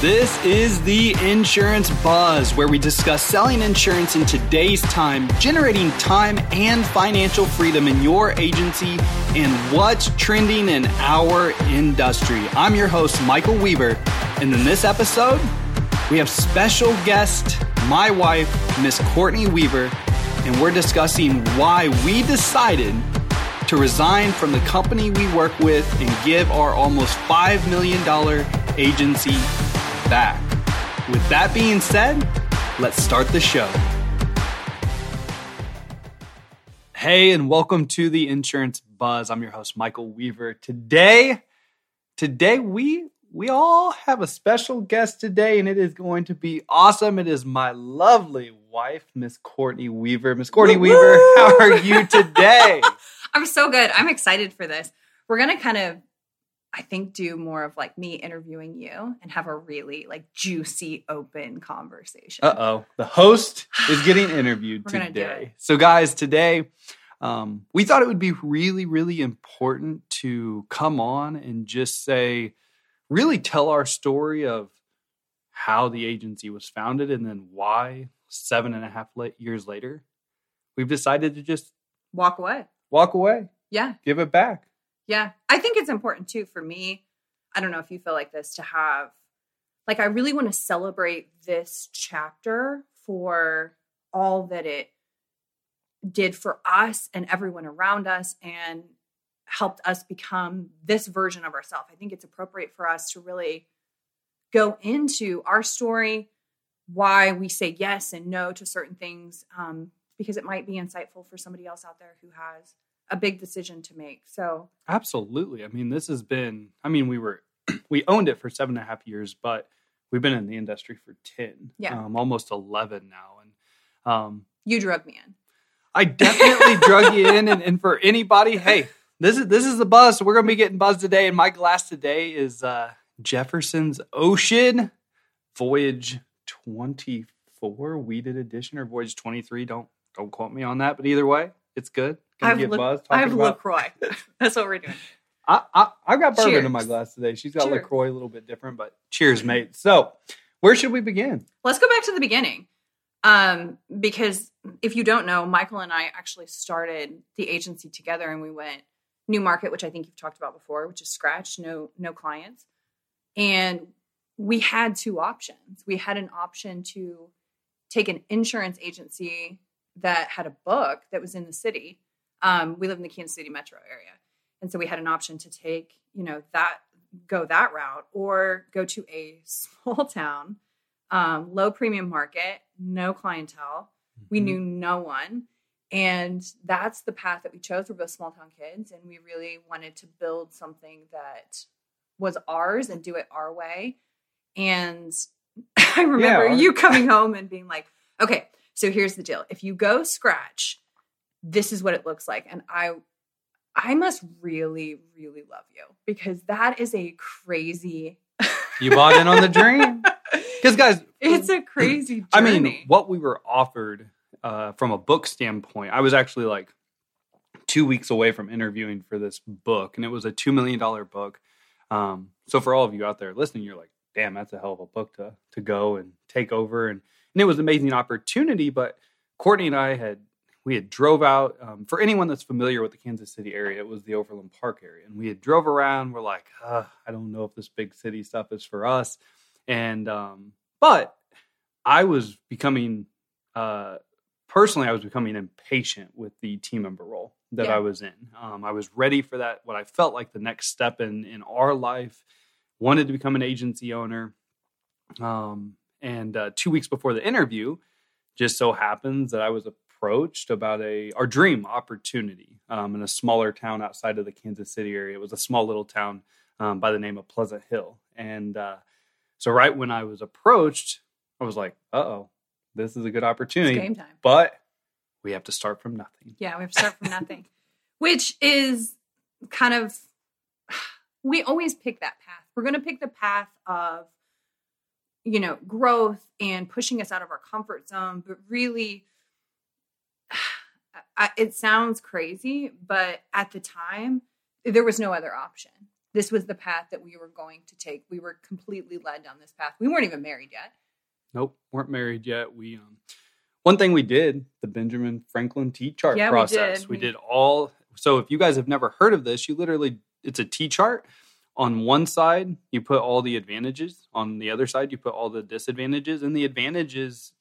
This is the Insurance Buzz, where we discuss selling insurance in today's time, generating time and financial freedom in your agency, and what's trending in our industry. I'm your host, Michael Weaver, and in this episode, we have special guest, my wife, Miss Courtney Weaver, and we're discussing why we decided to resign from the company we work with and give our almost $5 million agency back. With that being said, let's start the show. Hey, and welcome to the Insurance Buzz. I'm your host, Michael Weaver. Today, today we we all have a special guest today, and it is going to be awesome. It is my lovely wife, Miss Courtney Weaver. Miss Courtney Woo-hoo! Weaver, how are you today? I'm so good. I'm excited for this. We're gonna kind of I think do more of like me interviewing you and have a really like juicy open conversation. Uh oh. The host is getting interviewed today. So, guys, today um, we thought it would be really, really important to come on and just say, really tell our story of how the agency was founded and then why seven and a half years later we've decided to just walk away. Walk away. Yeah. Give it back. Yeah. I think it's important too for me. I don't know if you feel like this to have, like, I really want to celebrate this chapter for all that it did for us and everyone around us and helped us become this version of ourselves. I think it's appropriate for us to really go into our story, why we say yes and no to certain things, um, because it might be insightful for somebody else out there who has a big decision to make. So absolutely. I mean, this has been. I mean, we were we owned it for seven and a half years, but we've been in the industry for ten. Yeah, um, almost eleven now. And um, you drug me in. I definitely drug you in. And, and, for anybody, hey, this is this is the buzz. So we're gonna be getting buzzed today. And my glass today is uh, Jefferson's Ocean Voyage twenty four Wheated Edition or Voyage twenty three. Don't don't quote me on that, but either way, it's good. Gonna I have, La- I have about... LaCroix. That's what we're doing. I, I, I got bourbon cheers. in my glass today. She's got cheers. LaCroix a little bit different, but cheers, mate. So, where should we begin? Let's go back to the beginning. Um, because if you don't know, Michael and I actually started the agency together and we went new market, which I think you've talked about before, which is scratch, no, no clients. And we had two options. We had an option to take an insurance agency that had a book that was in the city um, we live in the Kansas City metro area. And so we had an option to take, you know, that go that route or go to a small town, um, low premium market, no clientele. Mm-hmm. We knew no one. And that's the path that we chose. We're both small town kids, and we really wanted to build something that was ours and do it our way. And I remember yeah. you coming home and being like, okay, so here's the deal. If you go scratch, this is what it looks like and i i must really really love you because that is a crazy you bought in on the dream because guys it's a crazy journey. i mean what we were offered uh, from a book standpoint i was actually like two weeks away from interviewing for this book and it was a $2 million book um, so for all of you out there listening you're like damn that's a hell of a book to to go and take over and and it was an amazing opportunity but courtney and i had we had drove out um, for anyone that's familiar with the kansas city area it was the overland park area. And we had drove around. We're like i don't know if this big city stuff is for us. And um, but i was becoming uh, personally i was becoming impatient with the team member role that yeah. i was in. Um, i was ready for that what i felt like the next step in in our life. Wanted to become an agency owner. Um, and uh, two weeks before the interview just so happens that i was a approached about a our dream opportunity um, in a smaller town outside of the Kansas City area. It was a small little town um, by the name of Pleasant Hill, and uh, so right when I was approached, I was like, "Uh oh, this is a good opportunity." It's game time, but we have to start from nothing. Yeah, we have to start from nothing, which is kind of we always pick that path. We're going to pick the path of you know growth and pushing us out of our comfort zone, but really I, it sounds crazy, but at the time, there was no other option. this was the path that we were going to take. We were completely led down this path. We weren't even married yet. Nope, weren't married yet. We um one thing we did, the Benjamin Franklin T chart Yeah, we process. did. We We- did all so if you guys have never heard of this, you literally it's a T chart. On one side, you put all the advantages. On the other side, you put all the disadvantages, and the advantages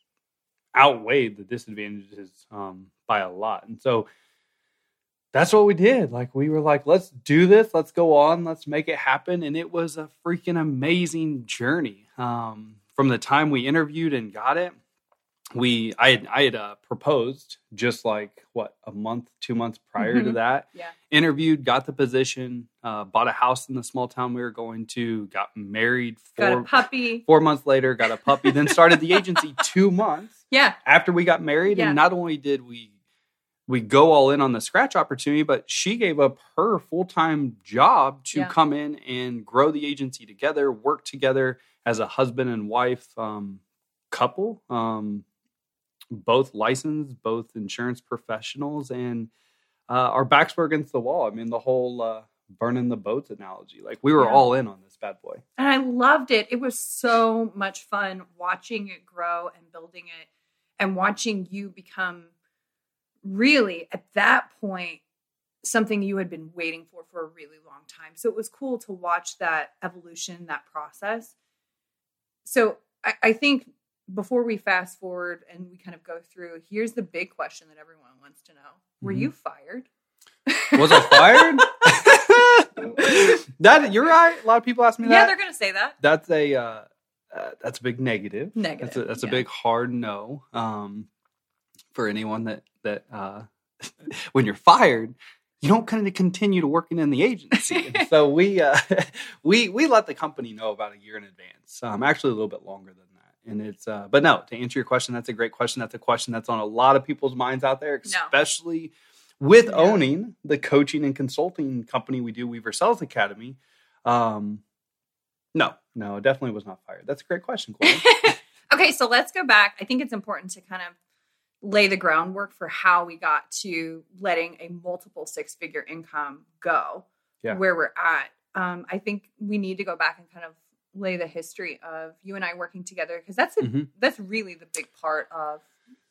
outweighed the disadvantages um, by a lot. And so that's what we did. Like we were like, let's do this, let's go on, let's make it happen. And it was a freaking amazing journey. Um, from the time we interviewed and got it, we I had I had uh, proposed just like what a month, two months prior to Mhm. that. Yeah. Interviewed, got the position, uh, bought a house in the small town we were going to, got married Got a puppy. four months later, got a puppy, then started the agency two months Yeah. after we got married Yeah. and not only did we we go all in on the scratch opportunity but she gave up her full-time job to Yeah. come in and grow the agency together work together as a husband and wife um, couple um, both licensed both insurance professionals and uh, our backs were against the wall i mean the whole uh, burning the boats analogy like we were Yeah. all in on this bad boy And I loved it. It was so much fun watching it grow and building it and watching you become really at that point something you had been waiting for for a really long time. So it was cool to watch that evolution, that process. So I, I think before we fast forward and we kind of go through, here's the big question that everyone wants to know Were Mhm. you fired? Was I fired? that you're right. A lot of people ask me Yeah, that. Yeah, they're going to say that. That's a uh, uh, that's a big negative. Negative. That's a, that's yeah. a big hard no. Um, for anyone that that uh, when you're fired, you don't kind of continue to working in the agency. And so we uh, we we let the company know about a year in advance. Um, actually, a little bit longer than that. And it's uh, but no. To answer your question, that's a great question. That's a question that's on a lot of people's minds out there, No. especially with Yeah. owning the coaching and consulting company we do, Weaver Sales Academy. Um, no, no, definitely was not fired. That's a great question, Corey. okay, so let's go back. I think it's important to kind of lay the groundwork for how we got to letting a multiple six figure income go Yeah. where we're at. Um, I think we need to go back and kind of lay the history of you and I working together because that's a, Mhm. that's really the big part of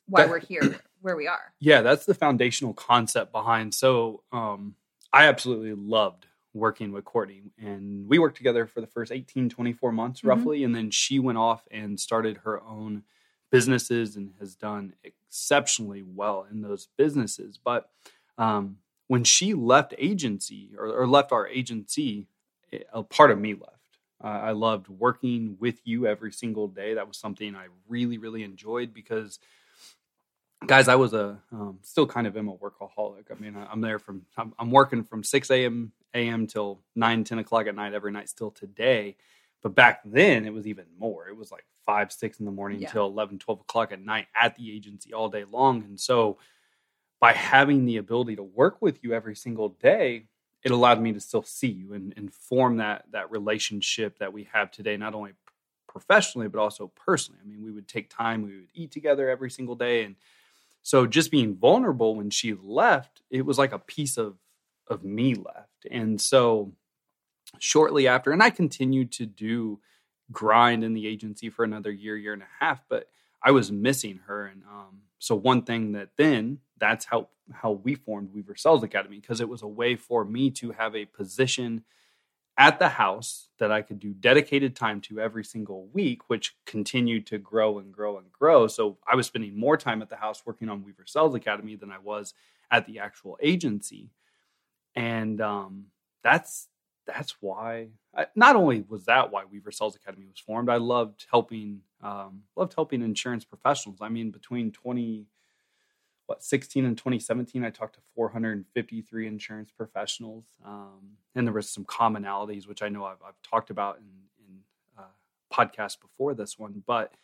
why That- we're here where we are. yeah, that's the foundational concept behind. So, um, I absolutely loved working with Courtney, and we worked together for the first 18, 24 months Mhm. roughly. And then she went off and started her own businesses and has done exceptionally well in those businesses. But um, when she left agency or, or left our agency, a part of me left. Uh, I loved working with you every single day. That was something I really, really enjoyed because guys, I was a um, still kind of am a workaholic. I mean, I- I'm there from I'm, I'm working from 6 a.m. a.m. till 9, 10 o'clock at night every night still today. But back then it was even more. It was like five, six in the morning Yeah. till 11, 12 o'clock at night at the agency all day long. And so by having the ability to work with you every single day, it allowed me to still see you and, and form that that relationship that we have today, not only professionally but also personally. I mean, we would take time, we would eat together every single day, and so just being vulnerable when she left, it was like a piece of of me left, and so shortly after, and I continued to do grind in the agency for another year, year and a half, but I was missing her, and um, so one thing that then that's how how we formed Weaver Sales Academy because it was a way for me to have a position at the house that I could do dedicated time to every single week, which continued to grow and grow and grow. So I was spending more time at the house working on Weaver Sales Academy than I was at the actual agency, and um, that's that's why. I, not only was that why Weaver Sales Academy was formed, I loved helping um, loved helping insurance professionals. I mean, between twenty what 16 and 2017 i talked to 453 insurance professionals um, and there was some commonalities which i know i've, I've talked about in, in uh, podcasts before this one but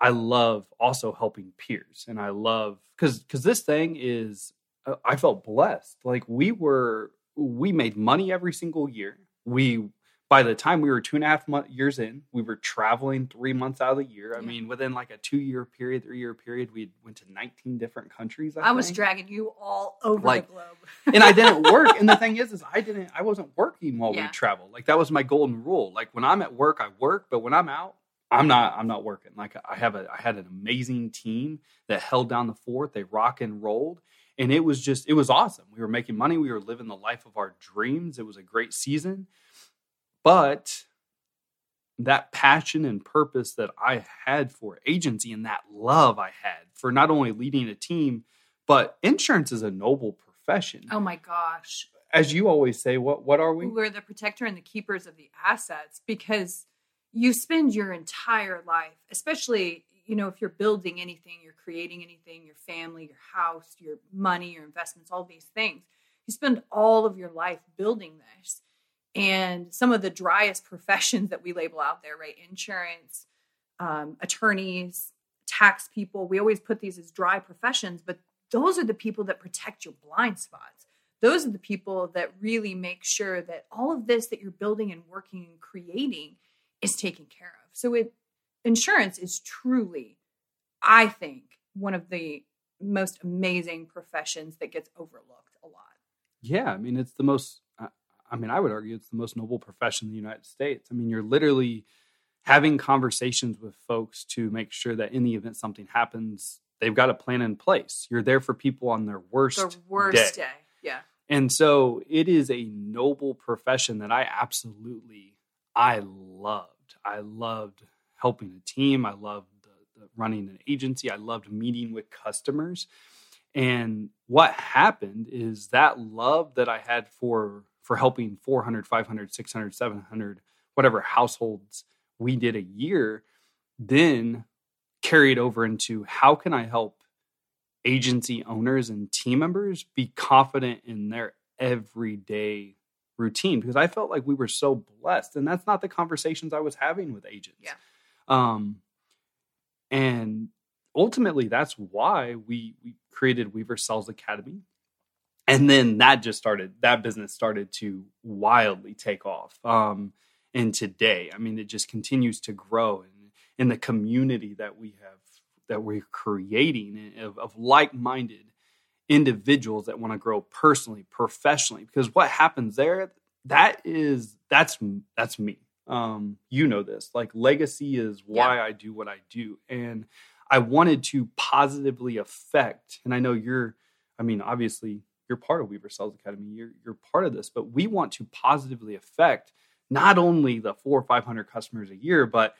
i love also helping peers and i love because because this thing is uh, i felt blessed like we were we made money every single year we by the time we were two and a half month, years in, we were traveling three months out of the year. I Yeah. mean, within like a two year period, three year period, we went to 19 different countries. I, I was dragging you all over Like, the globe. and I didn't work. And the thing is, is I didn't, I wasn't working while Yeah. we traveled. Like that was my golden rule. Like when I'm at work, I work, but when I'm out, I'm not, I'm not working. Like I have a, I had an amazing team that held down the fort. They rock and rolled. And it was just, it was awesome. We were making money. We were living the life of our dreams. It was a great season. But that passion and purpose that I had for agency and that love I had for not only leading a team, but insurance is a noble profession. Oh my gosh. As you always say, what what are we? We're the protector and the keepers of the assets because you spend your entire life, especially, you know, if you're building anything, you're creating anything, your family, your house, your money, your investments, all these things. You spend all of your life building this. And some of the driest professions that we label out there, right? Insurance, um, attorneys, tax people, we always put these as dry professions, but those are the people that protect your blind spots. Those are the people that really make sure that all of this that you're building and working and creating is taken care of. So it insurance is truly, I think, one of the most amazing professions that gets overlooked a lot. Yeah, I mean it's the most. I- mean, I would argue it's the most noble profession in the United States. I mean, you're literally having conversations with folks to make sure that in the event something happens, they've got a plan in place. You're there for people on their worst, The worst day. day. Yeah. And so it is a noble profession that I absolutely I loved. I loved helping a team. I loved the, the running an agency. I loved meeting with customers. And what happened is that love that I had for for helping 400, 500, 600, 700 whatever households we did a year then carried over into how can I help agency owners and team members be confident in their everyday routine because I felt like we were so blessed and that's not the conversations I was having with agents. Yeah. Um and ultimately that's why we we created Weaver Sales Academy. And then that just started that business started to wildly take off. Um and today, I mean it just continues to grow and in the community that we have that we're creating of, of like-minded individuals that want to grow personally professionally because what happens there that is that's that's me um you know this like legacy is why i do what i do. And i wanted to positively affect and i know you're i mean obviously you're part of weaver sales academy you're you're part of this but we want to positively affect not only the four or five hundred customers a year but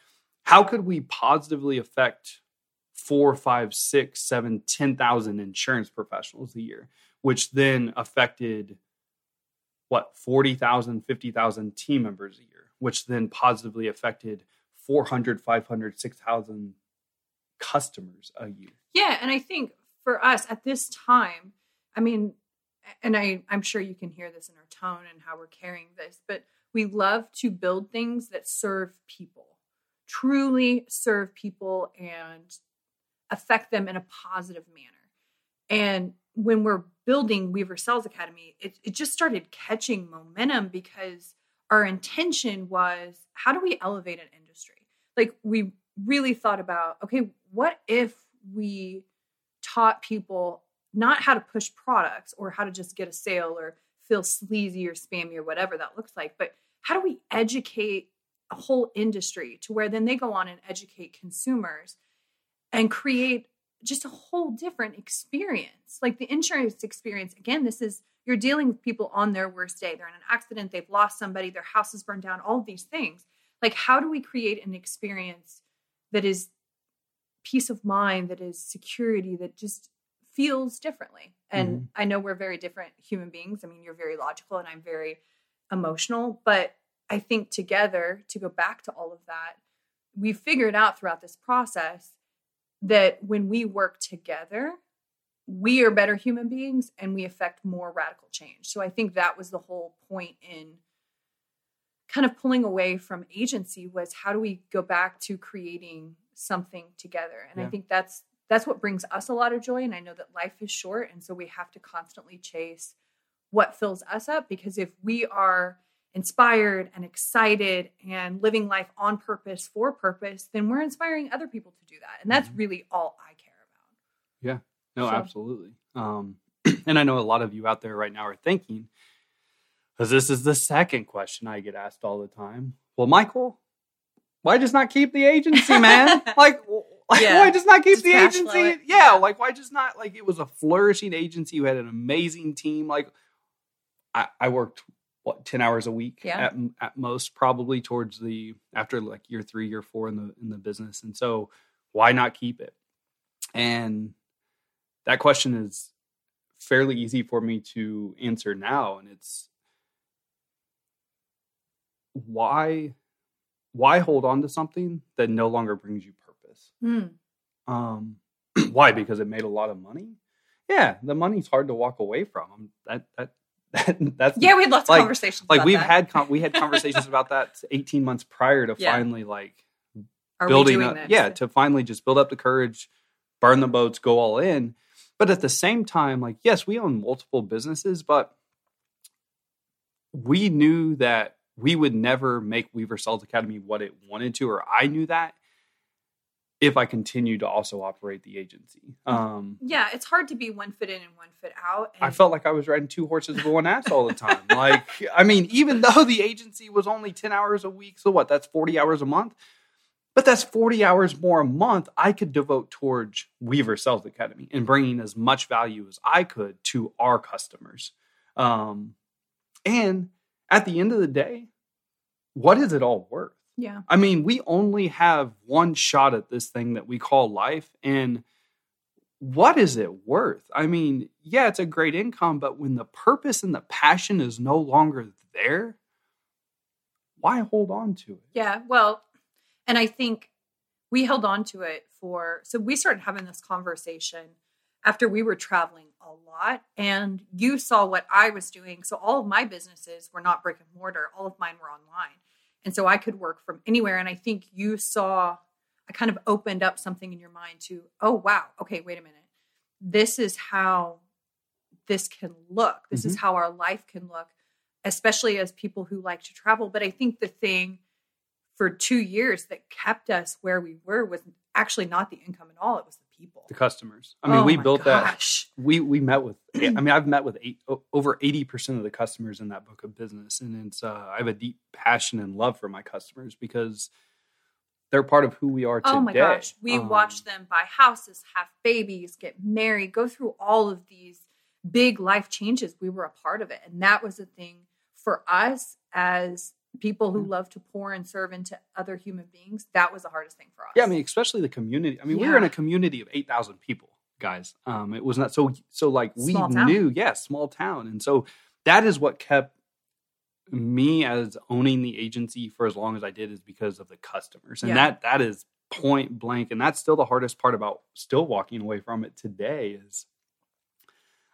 how could we positively affect four, five, six, seven, ten thousand insurance professionals a year, which then affected what 40,000, 50,000 team members a year, which then positively affected 400, 500, 6,000 customers a year. Yeah, and I think for us at this time, I mean, and I I'm sure you can hear this in our tone and how we're carrying this, but we love to build things that serve people, truly serve people and affect them in a positive manner. And when we're building Weaver Sales Academy, it, it just started catching momentum because our intention was how do we elevate an industry? Like we really thought about, okay, what if we taught people not how to push products or how to just get a sale or feel sleazy or spammy or whatever that looks like, but how do we educate a whole industry to where then they go on and educate consumers and create just a whole different experience. Like the insurance experience, again, this is you're dealing with people on their worst day. They're in an accident, they've lost somebody, their house is burned down, all of these things. Like, how do we create an experience that is peace of mind, that is security, that just feels differently? And Mhm. I know we're very different human beings. I mean, you're very logical and I'm very emotional, but I think together, to go back to all of that, we figured out throughout this process that when we work together, we are better human beings and we affect more radical change. So I think that was the whole point in kind of pulling away from agency was how do we go back to creating something together? And I think that's that's what brings us a lot of joy and I know that life is short and so we have to constantly chase what fills us up because if we are inspired and excited and living life on purpose for purpose, then we're inspiring other people to do that. And that's Mhm. really all I care about. Yeah. No, So- absolutely. Um, and I know a lot of you out there right now are thinking, because this is the second question I get asked all the time. Well, Michael, why just not keep the agency, man? like, Yeah. why just not keep Just the agency? Yeah, Yeah. like why just not? Like it was a flourishing agency. You had an amazing team. Like I, I worked what ten hours a week Yeah. at at most, probably towards the after like year three, year four in the in the business, and so why not keep it? And that question is fairly easy for me to answer now and it's why why hold on to something that no longer brings you purpose Hmm. um why because it made a lot of money yeah the money's hard to walk away from that, that that's Yeah, we had lots Like- of conversations. like we've that. had con- we had conversations about that 18 months prior to Yeah. finally like Are building up, this? yeah to finally just build up the courage burn the boats go all in but at the same time like yes we own multiple businesses but we knew that we would never make weaver sales academy what it wanted to or i knew that if i continue to also operate the agency um Yeah, it's hard to be one foot in and one foot out. And I felt like I was riding two horses with one ass all the time. Like, I mean, even though the agency was only 10 hours a week, so what? That's 40 hours a month. But that's 40 hours more a month I could devote towards Weaver Sales Academy and bringing as much value as I could to our customers. Um, and at the end of the day, what is it all worth? Yeah, I mean, we only have one shot at this thing that we call life. And what is it worth? I mean, yeah, it's a great income, but when the purpose and the passion is no longer there, why hold on to it? yeah. Well, and I think we held on to it for so we started having this conversation after we were traveling a lot and you saw what I was doing. So all of my businesses were not brick and mortar, all of mine were online. And so I could work from anywhere. And I think you saw, I kind of opened up something in your mind to, oh, wow, okay, wait a minute. This is how this can look. This is mm-hmm. how our life can look, especially as people who like to travel. But I think the thing for two years that kept us where we were was actually not the income at all. It was people. The customers. I mean, Oh we built that. We we met with. I mean, I've met with eight, over eighty percent of the customers in that book of business, and it's. Uh, I have a deep passion and love for my customers because they're part of who we are today. Oh my gosh. We Um, watched them buy houses, have babies, get married, go through all of these big life changes. We were a part of it. And that was a thing for us as people who Yeah. love to pour and serve into other human beings. That was the hardest thing for us. Yeah, I mean, especially the community. I mean, we were in a community of eight thousand people, guys. Um, it was not so so like we knew, yeah, small town, and so that is what kept me as owning the agency for as long as I did is because of the customers, and Yeah. that that is point blank, and that's still the hardest part about still walking away from it today is.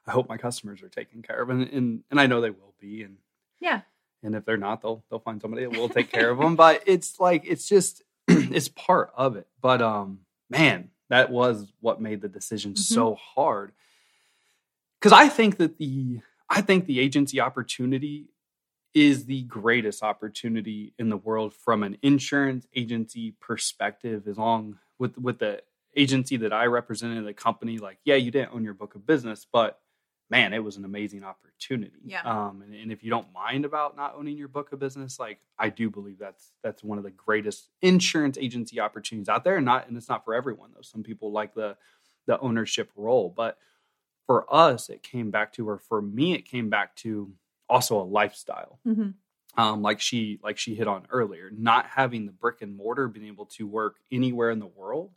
I hope my customers are taken care of, and and, and I know they will be, and Yeah. And if they're not, they'll they'll find somebody that will take care of them. But it's like it's just it's part of it. But um, man, that was what made the decision Mhm. so hard. Because I think that the I think the agency opportunity is the greatest opportunity in the world from an insurance agency perspective. As long with with the agency that I represented, the company, like yeah, you didn't own your book of business, but man, it was an amazing opportunity. Yeah. Um, and, and if you don't mind about not owning your book of business, like I do believe that's that's one of the greatest insurance agency opportunities out there. And not and it's not for everyone though. Some people like the the ownership role, but for us, it came back to, or for me, it came back to also a lifestyle. Mhm. Um, like she like she hit on earlier, not having the brick and mortar, being able to work anywhere in the world.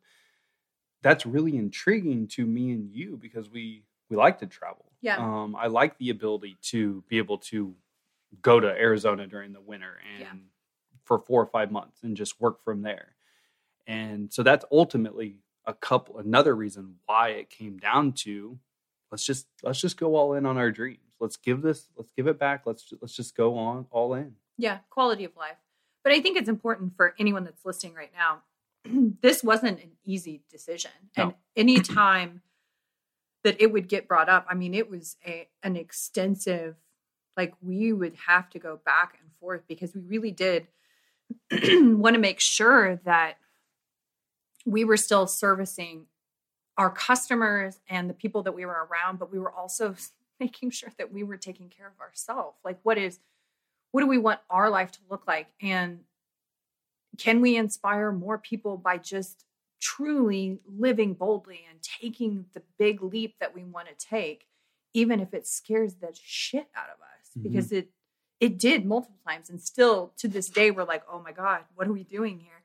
That's really intriguing to me and you because we we like to travel. Yeah. Um, I like the ability to be able to go to Arizona during the winter and Yeah. for four or five months and just work from there. And so that's ultimately a couple another reason why it came down to let's just let's just go all in on our dreams. Let's give this let's give it back. Let's let's just go on all in. Yeah, quality of life. But I think it's important for anyone that's listening right now. this wasn't an easy decision. And No. any time that it would get brought up, I mean, it was a an extensive Like we would have to go back and forth because we really did want to make sure that we were still servicing our customers and the people that we were around, but we were also making sure that we were taking care of ourselves. Like, what is, what do we want our life to look like? And can we inspire more people by just truly living boldly and taking the big leap that we want to take, even if it scares the shit out of us? Mm-hmm. Because it, it did multiple times and still to this day we're like oh my god what are we doing here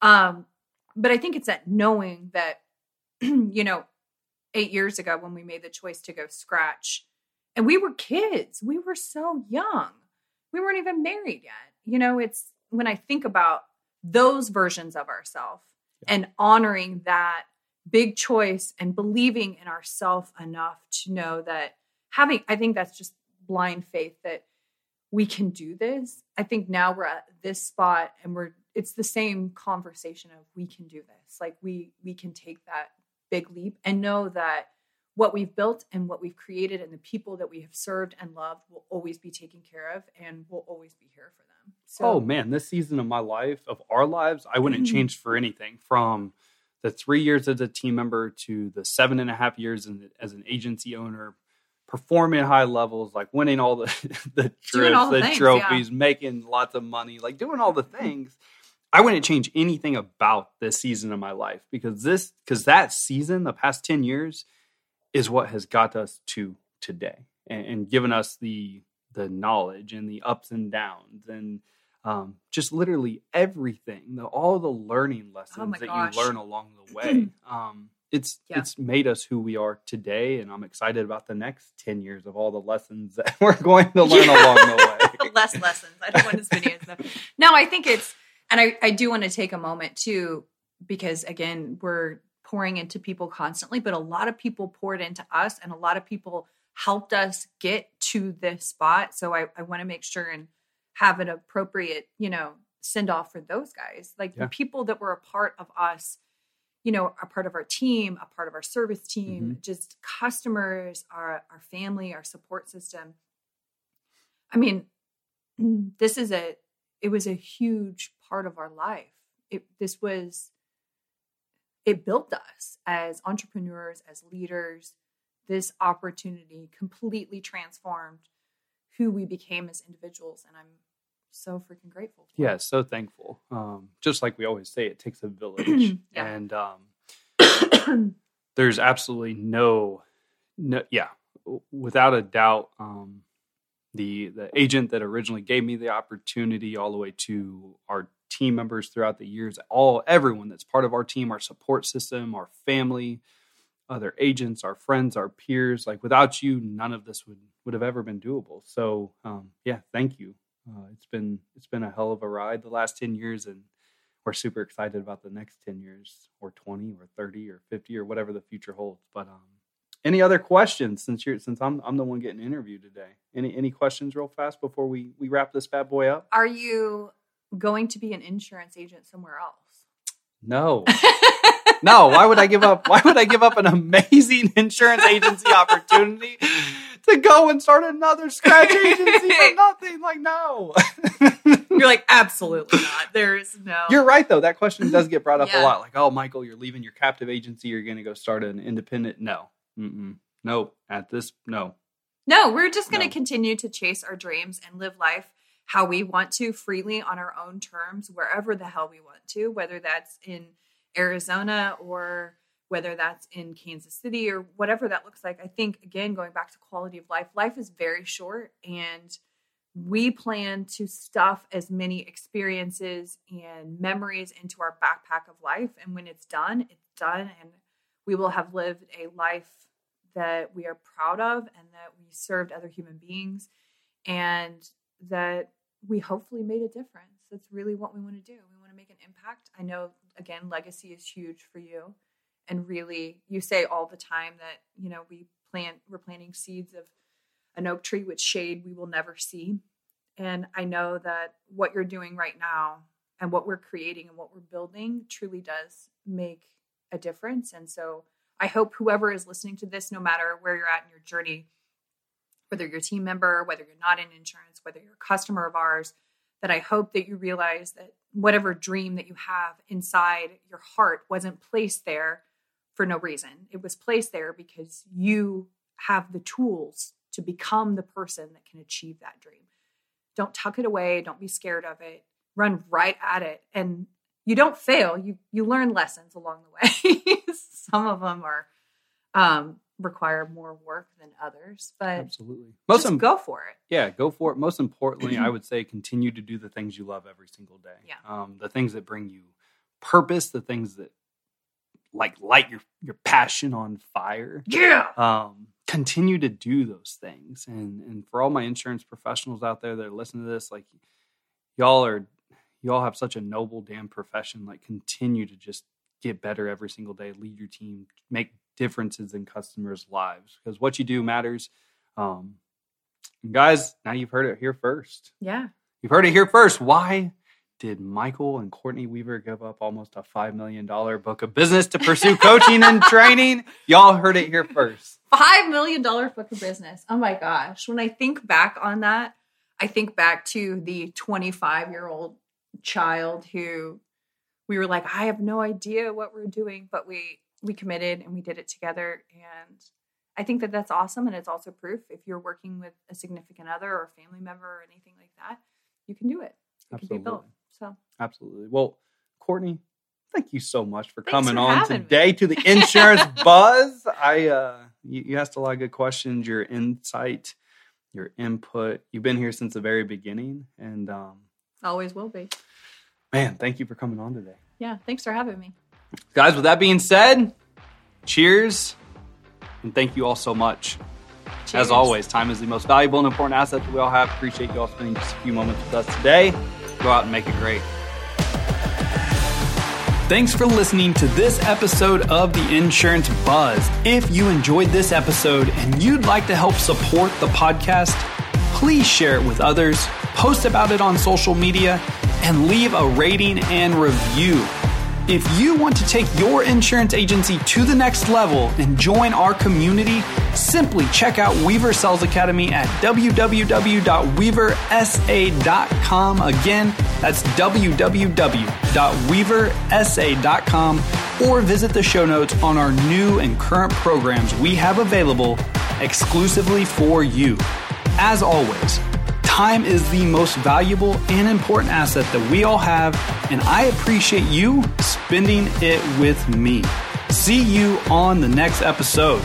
um but i think it's that knowing that you know eight years ago when we made the choice to go scratch and we were kids we were so young we weren't even married yet you know it's when i think about those versions of ourselves. And honoring that big choice and believing in ourselves enough to know that having i think that's just blind faith that we can do this. I think now we're at this spot and we're it's the same conversation of we can do this. Like we we can take that big leap and know that what we've built and what we've created and the people that we have served and loved will always be taken care of and will always be here for them. So, oh man, this season of my life, of our lives, I wouldn't change for anything. From the three years as a team member to the seven and a half years in, as an agency owner, performing at high levels, like winning all the the trips, the, things, trophies, yeah. making lots of money, like doing all the mm-hmm. things. I wouldn't change anything about this season of my life because this because that season, the past 10 years, is what has got us to today and, and given us the the knowledge and the ups and downs and um, just literally everything, the, all the learning oh lessons oh that gosh. you learn along the way. um, it's yeah. it's made us who we are today and i'm excited about the next 10 years of all the lessons that we're going to learn yeah. along the way less lessons i don't want as many as them no i think it's and I, I do want to take a moment too because again we're pouring into people constantly but a lot of people poured into us and a lot of people helped us get to this spot so i, I want to make sure and have an appropriate you know send off for those guys like yeah. the people that were a part of us you know, a part of our team, a part of our service team, mm-hmm. just customers, our our family, our support system. I mean, this is a it was a huge part of our life. It this was it built us as entrepreneurs, as leaders. This opportunity completely transformed who we became as individuals, and I'm so freaking grateful. For. Yeah, so thankful. Um, just like we always say, it takes a village, yeah. and um, there's absolutely no, no, yeah, without a doubt. Um, the the agent that originally gave me the opportunity, all the way to our team members throughout the years, all everyone that's part of our team, our support system, our family, other agents, our friends, our peers. Like without you, none of this would would have ever been doable. So um, yeah, thank you. Uh, it's been it's been a hell of a ride the last 10 years and we're super excited about the next 10 years or 20 or 30 or 50 or whatever the future holds. But um any other questions since you're since I'm I'm the one getting interviewed today? Any any questions real fast before we we wrap this bad boy up? Are you going to be an insurance agent somewhere else? No no why would I give up why would I give up an amazing insurance agency opportunity to go and start another scratch agency for nothing. Like, no. you're like, absolutely not. There's no. You're right, though. That question does get brought up yeah. a lot. Like, oh, Michael, you're leaving your captive agency. You're going to go start an independent. No. Mm-mm. No. At this, no. No, we're just going to no. continue to chase our dreams and live life how we want to freely on our own terms, wherever the hell we want to, whether that's in Arizona or whether that's in Kansas City or whatever that looks like. I think, again, going back to quality of life, life is very short and we plan to stuff as many experiences and memories into our backpack of life. And when it's done, it's done. And we will have lived a life that we are proud of and that we served other human beings and that we hopefully made a difference. That's really what we want to do. We want to make an impact. I know, again, legacy is huge for you and really you say all the time that you know we plant we're planting seeds of an oak tree with shade we will never see and i know that what you're doing right now and what we're creating and what we're building truly does make a difference and so i hope whoever is listening to this no matter where you're at in your journey whether you're a team member, whether you're not in insurance, whether you're a customer of ours, that I hope that you realize that whatever dream that you have inside your heart wasn't placed there for no reason. It was placed there because you have the tools to become the person that can achieve that dream. Don't tuck it away, don't be scared of it. Run right at it and you don't fail. You you learn lessons along the way. Some of them are um, require more work than others, but Absolutely. most Most im- go for it. yeah, go for it. Most importantly, I would say continue to do the things you love every single day. Yeah. Um, the things that bring you purpose, the things that like light your your passion on fire. Yeah. um, continue to do those things. And and for all my insurance professionals out there that are listening to this, like y'all are y'all have such a noble damn profession. Like continue to just get better every single day, lead your team, make differences in customers' lives because what you do matters. Um, guys, now you've heard it here first. Yeah. You've heard it here first. Why did Michael and Courtney Weaver give up almost a $5 million book of business to pursue coaching and training? Y'all heard it here first. Five million dollar book of business. Oh my gosh. When I think back on that, I think back to the 25 year old child who we were like, I have no idea what we're doing, but we we committed and we did it together. And I think that that's awesome. And it's also proof if you're working with a significant other or a family member or anything like that, you can do it. It can be built. Absolutely. So Absolutely. Well, Courtney, thank you so much for Thanks coming for on having me. today to the Insurance Buzz. I uh you, you asked a lot of good questions, your insight, your input. You've been here since the very beginning. And um always will be. man, thank you for coming on today. Yeah. Thanks for having me. Guys, with that being said, cheers and thank you all so much. As always, time is the most valuable and important asset that we all have. Appreciate you all spending just a few moments with us today. Go out and make it great. Thanks for listening to this episode of the Insurance Buzz. If you enjoyed this episode and you'd like to help support the podcast, please share it with others, post about it on social media, and leave a rating and review. If you want to take your insurance agency to the next level and join our community, simply check out Weaver Sales Academy at www.weaversa.com. Again, that's www.weaversa.com or visit the show notes on our new and current programs we have available exclusively for you. As always, time is the most valuable and important asset that we all have, and I appreciate you spending it with me. See you on the next episode.